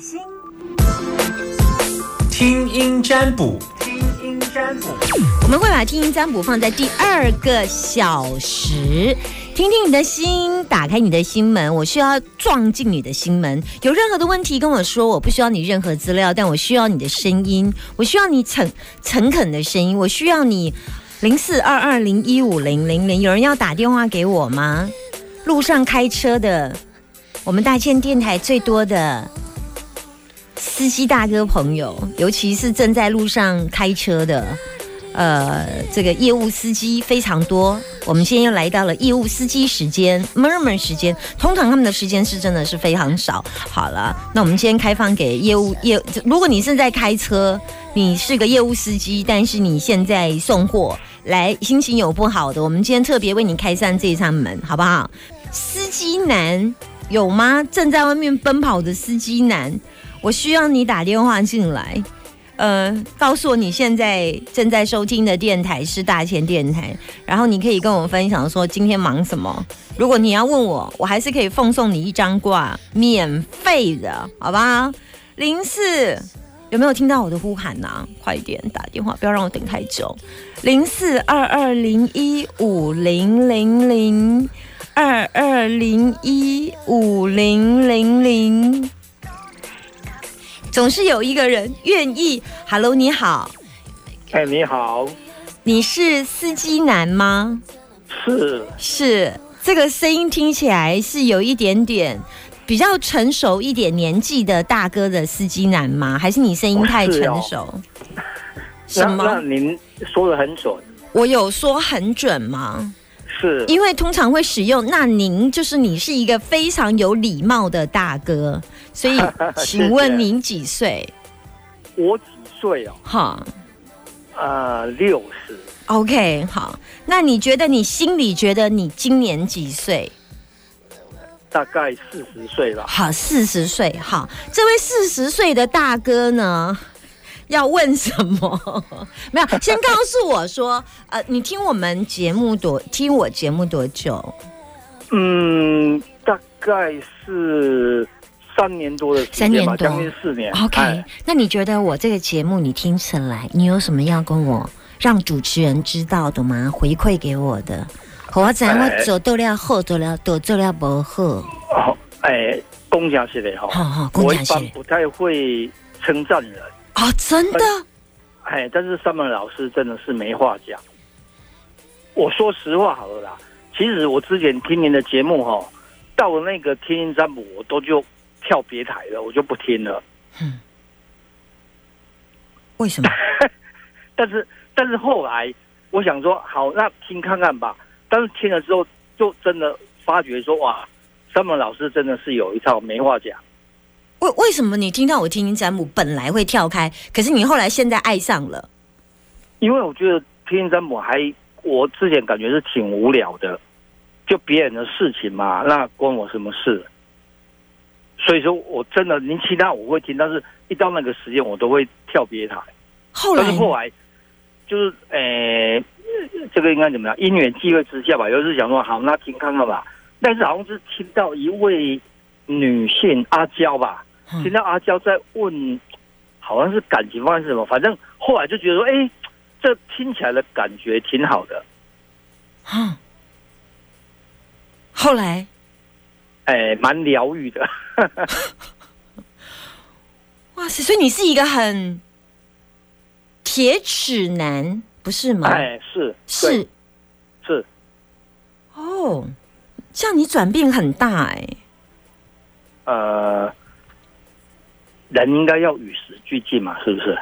心听音占卜，听音占卜，我们会把听音占卜放在第二个小时，听听你的心，打开你的心门。我需要撞进你的心门。有任何的问题跟我说，我不需要你任何资料，但我需要你的声音，我需要你诚诚恳的声音，我需要你零四二二零一五零零零。有人要打电话给我吗？路上开车的，我们大千电台最多的。司机大哥朋友，尤其是正在路上开车的，呃，这个业务司机非常多。我们现在又来到了业务司机时间，murmur 时间。通常他们的时间是真的是非常少。好了，那我们今天开放给业务业，如果你是在开车，你是个业务司机，但是你现在送货来，心情有不好的，我们今天特别为你开上这一扇门，好不好？司机男有吗？正在外面奔跑的司机男。我需要你打电话进来，呃，告诉我你现在正在收听的电台是大千电台，然后你可以跟我分享说今天忙什么。如果你要问我，我还是可以奉送你一张挂，免费的，好吧？零四有没有听到我的呼喊呢？快点打电话，不要让我等太久。零四二二零一五零零零二二零一五零零零。总是有一个人愿意。Hello，你好。哎，你好。你是司机男吗？是。是。这个声音听起来是有一点点比较成熟一点年纪的大哥的司机男吗？还是你声音太成熟？什么？那您说的很准。我有说很准吗？是。因为通常会使用。那您就是你是一个非常有礼貌的大哥。所以，请问您几岁？我几岁哦？哈，呃，六十。OK，好。那你觉得你心里觉得你今年几岁？大概四十岁了。好，四十岁。好，这位四十岁的大哥呢，要问什么？没有，先告诉我说，呃，你听我们节目多，听我节目多久？嗯，大概是。三年多的时间吧，将近四年。OK，那你觉得我这个节目你听起来，你有什么要跟我让主持人知道的吗？回馈给我的，我知我做到了好，做了多做了不好。哦，哎，公家系的哈，好好，我一般不太会称赞人啊，真的。哎，但是 Summer 老师真的是没话讲。我说实话好了啦，其实我之前听您的节目哈，到了那个天音占卜，我都就。跳别台了，我就不听了。嗯，为什么？但是但是后来我想说，好，那听看看吧。但是听了之后，就真的发觉说，哇，三门老师真的是有一套，没话讲。为为什么你听到我听占卜本来会跳开，可是你后来现在爱上了？因为我觉得听占卜还，我之前感觉是挺无聊的，就别人的事情嘛，那关我什么事？所以说，我真的，您其他我会听，但是一到那个时间，我都会跳别台。后来，但是后来，就是，诶，这个应该怎么样？因缘际会之下吧，又是想说，好，那听看看吧。但是好像是听到一位女性阿娇吧，听到阿娇在问，好像是感情方面是什么，反正后来就觉得说，哎，这听起来的感觉挺好的。哈，后来。哎，蛮疗愈的。哇塞！所以你是一个很铁齿男，不是吗？哎，是是是。哦，这样你转变很大哎。呃，人应该要与时俱进嘛，是不是？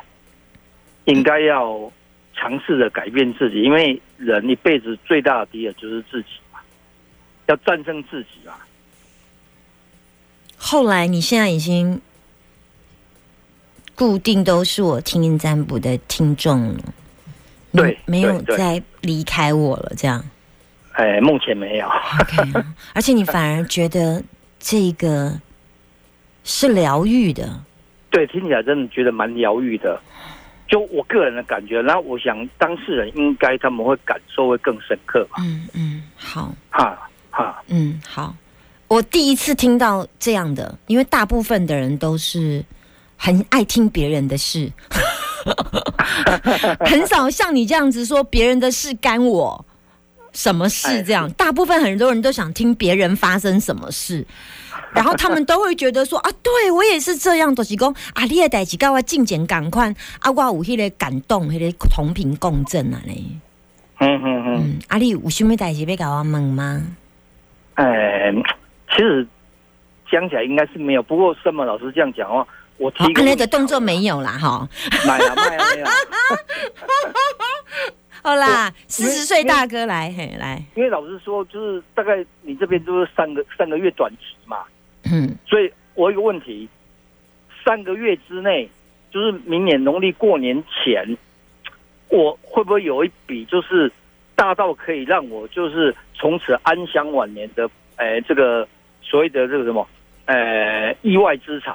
应该要尝试着改变自己，因为人一辈子最大的敌人就是自己嘛，要战胜自己啊。后来，你现在已经固定都是我听音占卜的听众了，对，没有再离开我了，这样。哎，目前没有。OK，而且你反而觉得这个是疗愈的，对，听起来真的觉得蛮疗愈的。就我个人的感觉，然后我想当事人应该他们会感受会更深刻吧。嗯嗯，好，哈哈，嗯好。我第一次听到这样的，因为大部分的人都是很爱听别人的事，很少像你这样子说别人的事干我什么事这样。大部分很多人都想听别人发生什么事，然后他们都会觉得说啊，对我也是这样，都是讲啊，你的代志跟我进简赶快，啊，我有迄个感动，迄个同频共振啊嘞。嗯嗯嗯，嗯，啊，你有什么代志要跟我问吗？哎，其实讲起来应该是没有，不过申么老师这样讲哦，我提那个动作没有啦，哈。买了卖了没有？好啦，四十岁大哥来，嘿，来，因为老师说，就是大概你这边就是三个三个月短期嘛，嗯，所以我有个问题，三个月之内，就是明年农历过年前，我会不会有一笔就是大到可以让我就是从此安享晚年的，呃，这个所谓的这个什么，呃，意外之财？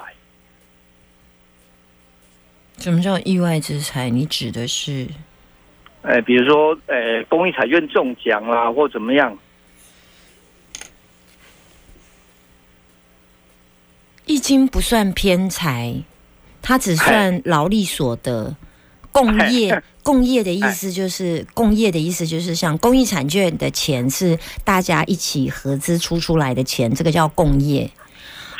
什么叫意外之财？你指的是？呃，比如说，呃，公益彩券中奖啦，或怎么样？易经不算偏财，它只算劳力所得。共业，共业的意思就是共业的意思就是像 公益产券的钱是大家一起合资出出来的钱，这个叫共业。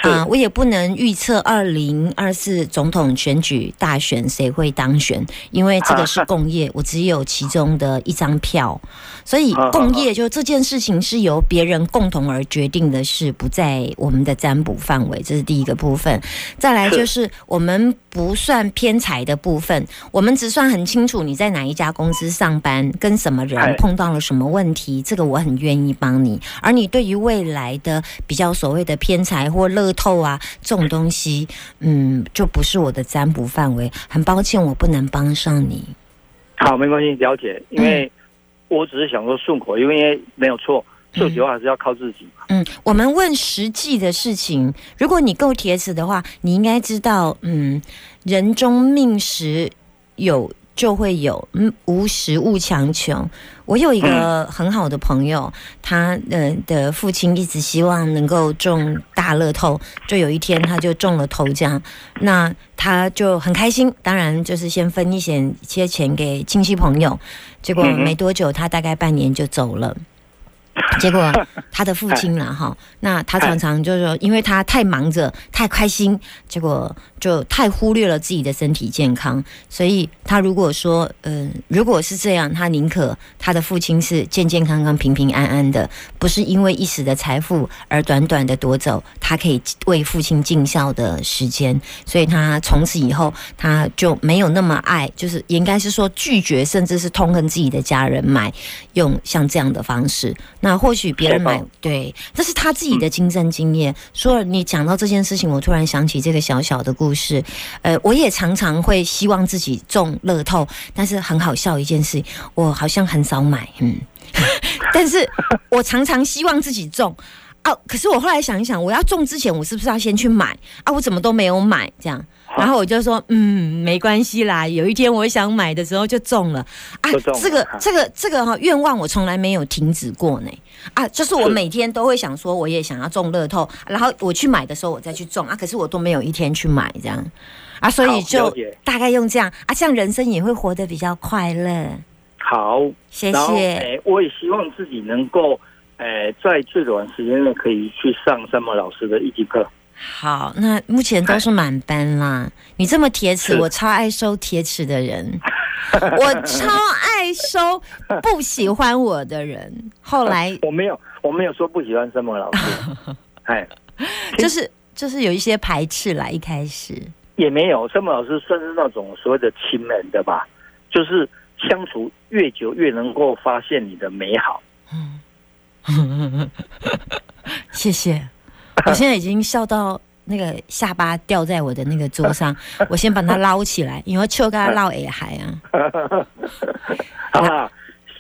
是啊，我也不能预测二零二四总统选举大选谁会当选，因为这个是共业，我只有其中的一张票，所以啊共业就这件事情是由别人共同而决定的事，不在我们的占卜范围，这是第一个部分。再来就是我们不算偏财的部分，我们只算很清楚你在哪一家公司上班，跟什么人哎碰到了什么问题，这个我很愿意帮你。而你对于未来的比较所谓的偏财或乐透啊这种东西，嗯，就不是我的占卜范围。很抱歉，我不能帮上你。好，没关系，了解。因为我只是想说顺口，因为没有错，做酒还是要靠自己嘛。嗯，我们问实际的事情。如果你够铁齿的话，你应该知道，嗯，人中命时有就会有，嗯，无时勿强求。我有一个很好的朋友，他呃的父亲一直希望能够中大乐透，就有一天他就中了头奖，那他就很开心，当然就是先分一些些钱给亲戚朋友，结果没多久他大概半年就走了。结果他的父亲了哈，那他常常就是说，因为他太忙着、太开心，结果就太忽略了自己的身体健康。所以他如果说，嗯、如果是这样，他宁可他的父亲是健健康康、平平安安的，不是因为一时的财富而短短的夺走他可以为父亲尽孝的时间。所以他从此以后，他就没有那么爱，就是应该是说拒绝，甚至是痛恨自己的家人买用像这样的方式。那或许别人买对，这是他自己的亲身经验。说了你讲到这件事情，我突然想起这个小小的故事。呃，我也常常会希望自己中乐透，但是很好笑一件事，我好像很少买，嗯，但是我常常希望自己中。啊！可是我后来想一想，我要中之前，我是不是要先去买啊？我怎么都没有买，这样，然后我就说，嗯，没关系啦。有一天我想买的时候就中了啊就中！了这个哈这个这个哈愿望我从来没有停止过呢。啊，就是我每天都会想说，我也想要中乐透，然后我去买的时候我再去中啊。可是我都没有一天去买这样啊，所以就大概用这样啊，这样人生也会活得比较快乐。好，谢谢。哎，我也希望自己能够，哎，在最短时间内可以去上三毛老师的一级课。好，那目前都是满班啦。你这么铁齿，我超爱收铁齿的人，我超爱收不喜欢我的人。后来 我没有，我没有说不喜欢三毛老师，哎，就是就是有一些排斥啦，一开始。也没有。三毛老师算是那种所谓的亲人的吧，就是相处越久越能够发现你的美好。嗯谢谢，我现在已经笑到那个下巴掉在我的那个桌上，我先把它捞起来，因为秋跟他捞也还啊。好不好？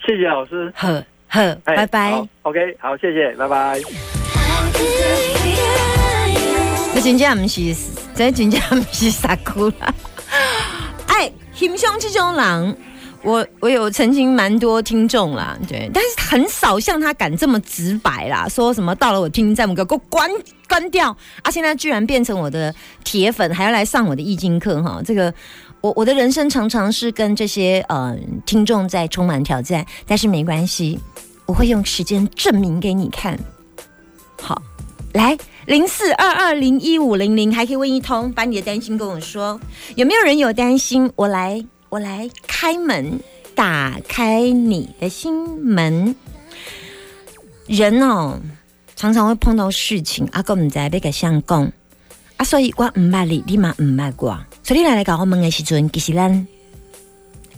谢谢老师，呵呵，哎拜拜好。OK，好，谢谢，拜拜。这真正不是，这真正不是傻哭啦。哎，欣赏这种人，我我有曾经蛮多听众啦，对，但是很少像他敢这么直白啦，说什么到了我听站，我给我关关掉啊！现在居然变成我的铁粉，还要来上我的易经课哈！这个我我的人生常常是跟这些呃听众在充满挑战，但是没关系，我会用时间证明给你看。好，来零四二二零一五零零，还可以问一通，把你的担心跟我说，有没有人有担心？我来。我来开门，打开你的心门。人哦，常常会碰到事情，阿哥唔知要个相讲，啊，所以我唔捌你，你嘛唔捌我，所以你来来搞我问的时阵，其实咱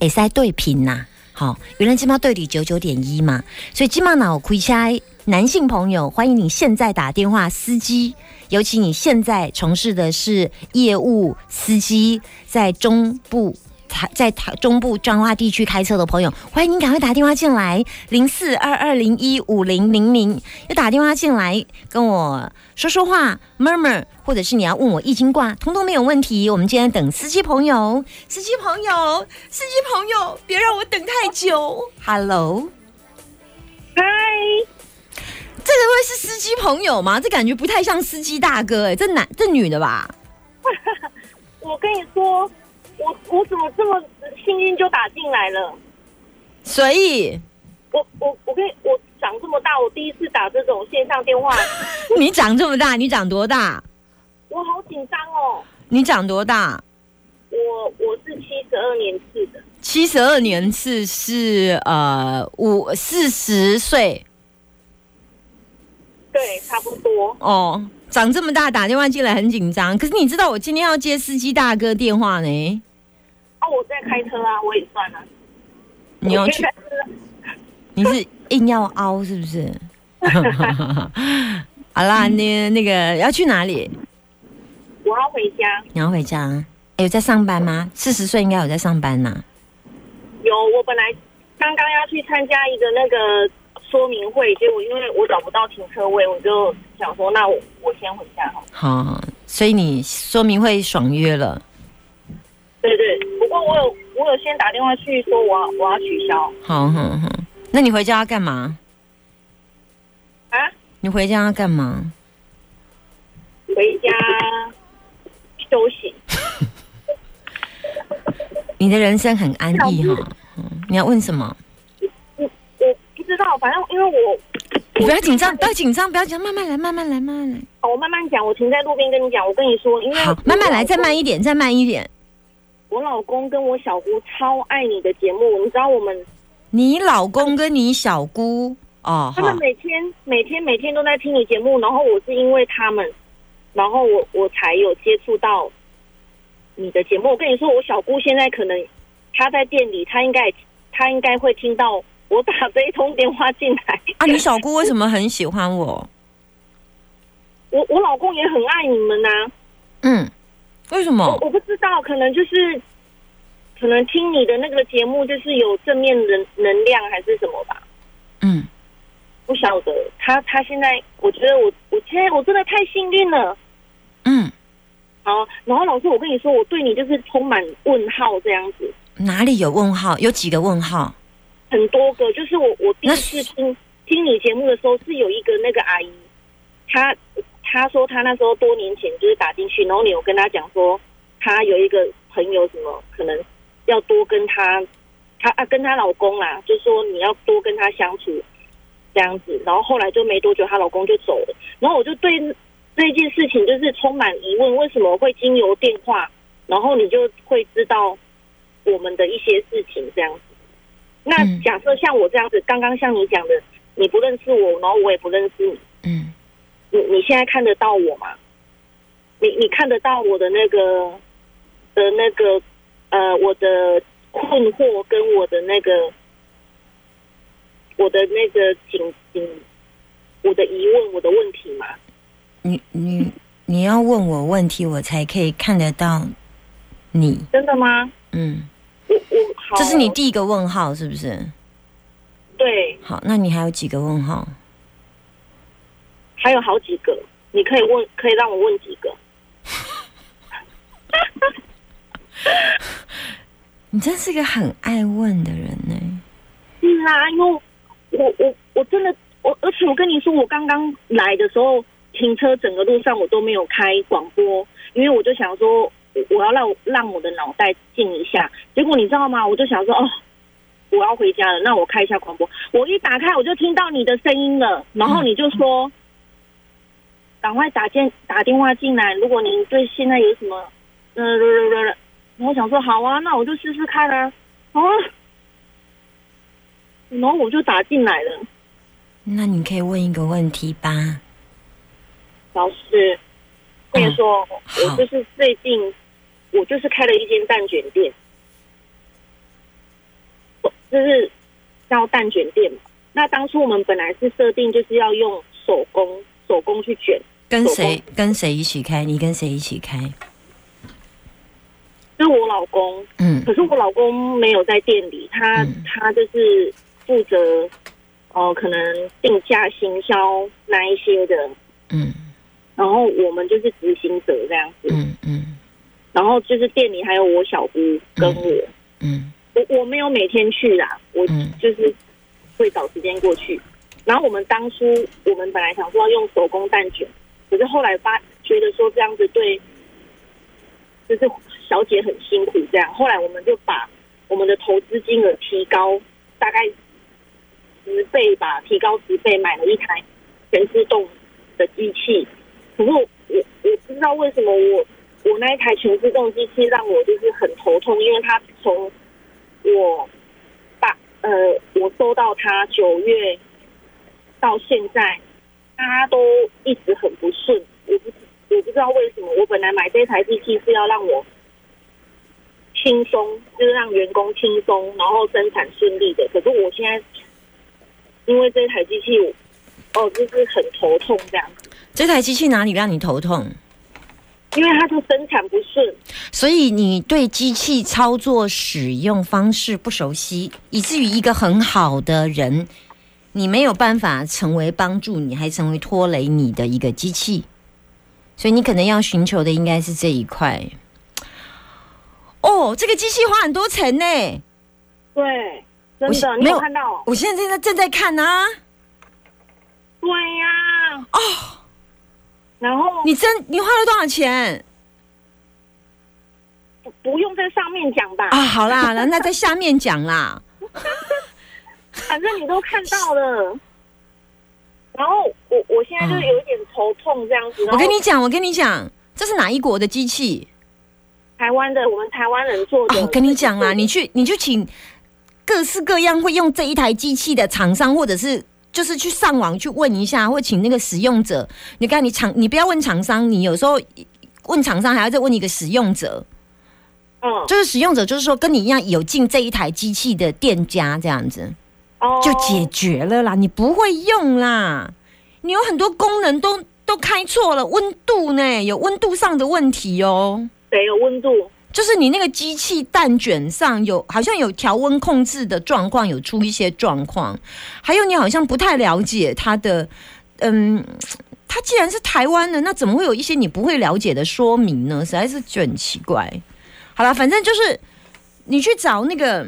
会使对频呐。好，原来起码对你九九点一嘛，所以起码脑亏下男性朋友，欢迎你现在打电话，司机，尤其你现在从事的是业务司机，在中部。在台中部彰化地区开车的朋友，欢迎您赶快打电话进来，零四二二零一五零零零，要打电话进来跟我说说话，murmur，或者是你要问我易经卦，通通没有问题。我们今天等司机朋友，司机朋友，司机朋友，别让我等太久。Hello，嗨，这个会是司机朋友吗？这感觉不太像司机大哥，哎，这男这女的吧？我跟你说。我我怎么这么幸运就打进来了？所以，我我我跟我长这么大，我第一次打这种线上电话。你长这么大，你长多大？我好紧张哦。你长多大？我我是七十二年次的。七十二年次是呃五四十岁。对，差不多。哦。长这么大打电话进来很紧张，可是你知道我今天要接司机大哥电话呢？哦，我在开车啊，我也算了。你要去？你是硬要凹是不是？好啦，你那个要去哪里？我要回家。你要回家？有在上班吗？四十岁应该有在上班呐。有，我本来刚刚要去参加一个那个。说明会，结果因为我找不到停车位，我就想说，那我我先回家好。好，所以你说明会爽约了。对对，不过我有我有先打电话去说我我要取消。好好好，那你回家要干嘛？啊？你回家要干嘛？回家休息。你的人生很安逸哈。嗯，你要问什么？我我不知道，反正因为我，你不要紧张，不要紧张，不要紧张，慢慢来，慢慢来，慢慢来。好，我慢慢讲。我停在路边跟你讲，我跟你说，因为好，慢慢来，再慢一点，再慢一点。我老公跟我小姑超爱你的节目，你知道我们？你老公跟你小姑哦，他们每天每天每天都在听你节目，然后我是因为他们，然后我我才有接触到你的节目。我跟你说，我小姑现在可能她在店里，她应该她应该会听到。我打这一通电话进来啊！你小姑为什么很喜欢我？我我老公也很爱你们呐。嗯，为什么？我不知道，可能就是可能听你的那个节目，就是有正面能能量还是什么吧。嗯，不晓得。他他现在，我觉得我我现在我真的太幸运了。嗯，好。然后老师，我跟你说，我对你就是充满问号这样子。哪里有问号？有几个问号？很多个，就是我我第一次听听你节目的时候，是有一个那个阿姨，她她说她那时候多年前就是打进去，然后你有跟她讲说，她有一个朋友什么可能要多跟她，她啊跟她老公啦，就说你要多跟他相处这样子，然后后来就没多久，她老公就走了，然后我就对这件事情就是充满疑问，为什么会经由电话，然后你就会知道我们的一些事情这样子。那假设像我这样子，刚刚像你讲的，你不认识我，然后我也不认识你，嗯，你你现在看得到我吗？你你看得到我的那个的那个呃，我的困惑跟我的那个我的那个紧紧我的疑问，我的问题吗？你你你要问我问题，我才可以看得到你。真的吗？嗯。我我好，这是你第一个问号是不是？对。好，那你还有几个问号？还有好几个，你可以问，可以让我问几个？你真是个很爱问的人呢。是啊，因为我我我真的我，而且我跟你说，我刚刚来的时候停车，整个路上我都没有开广播，因为我就想说，我要让让我的脑袋静一下。结果你知道吗？我就想说，哦，我要回家了，那我开一下广播。我一打开，我就听到你的声音了，然后你就说，赶快打电打电话进来。如果您对现在有什么，呃，然后想说好啊，那我就试试看啊，啊。然后我就打进来了。那你可以问一个问题吧，老师。跟你说，我就是最近，我就是开了一间蛋卷店，就是叫蛋卷店嘛。那当初我们本来是设定就是要用手工手工去卷，跟谁跟谁一起开？你跟谁一起开？就是我老公。嗯。可是我老公没有在店里，他他就是。负责哦，可能定价、行销那一些的，嗯，然后我们就是执行者这样子，嗯嗯，然后就是店里还有我小姑跟我，嗯，我我没有每天去啦，我就是会找时间过去。然后我们当初我们本来想说要用手工蛋卷，可是后来发觉得说这样子对，就是小姐很辛苦这样。后来我们就把我们的投资金额提高，大概。十倍吧，提高十倍，买了一台全自动的机器。可是我我不知道为什么我我那一台全自动机器让我就是很头痛，因为它从我把呃我收到它九月到现在，它都一直很不顺。我不我不知道为什么，我本来买这台机器是要让我轻松，就是让员工轻松，然后生产顺利的。可是我现在。因为这台机器，哦，就是很头痛这样子。这台机器哪里让你头痛？因为它就生产不顺，所以你对机器操作使用方式不熟悉，以至于一个很好的人，你没有办法成为帮助你，还成为拖累你的一个机器。所以你可能要寻求的应该是这一块。哦，这个机器花很多钱呢。对。真的，你有看到？我现在正在正在看啊。对呀。哦。然后你真你花了多少钱？不不用在上面讲吧？啊，好啦，那在下面讲啦。反正你都看到了。然后我我现在就有一点头痛这样子。我跟你讲，我跟你讲，这是哪一国的机器？台湾的，我们台湾人做的。我跟你讲啦，你去你去请。各式各样会用这一台机器的厂商，或者是就是去上网去问一下，或请那个使用者。你看，你厂你不要问厂商，你有时候问厂商还要再问一个使用者。嗯，就是使用者，就是说跟你一样有进这一台机器的店家这样子，哦，就解决了啦。你不会用啦，你有很多功能都都开错了，温度呢有温度上的问题哦。对有温度？就是你那个机器蛋卷上有好像有调温控制的状况，有出一些状况。还有你好像不太了解它的，嗯，它既然是台湾的，那怎么会有一些你不会了解的说明呢？实在是就很奇怪。好了，反正就是你去找那个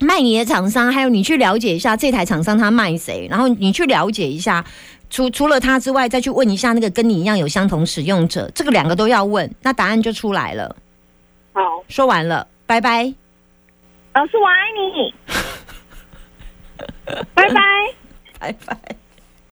卖你的厂商，还有你去了解一下这台厂商他卖谁，然后你去了解一下，除除了他之外，再去问一下那个跟你一样有相同使用者，这个两个都要问，那答案就出来了。好，说完了，拜拜。老师，我爱你。拜拜，拜拜。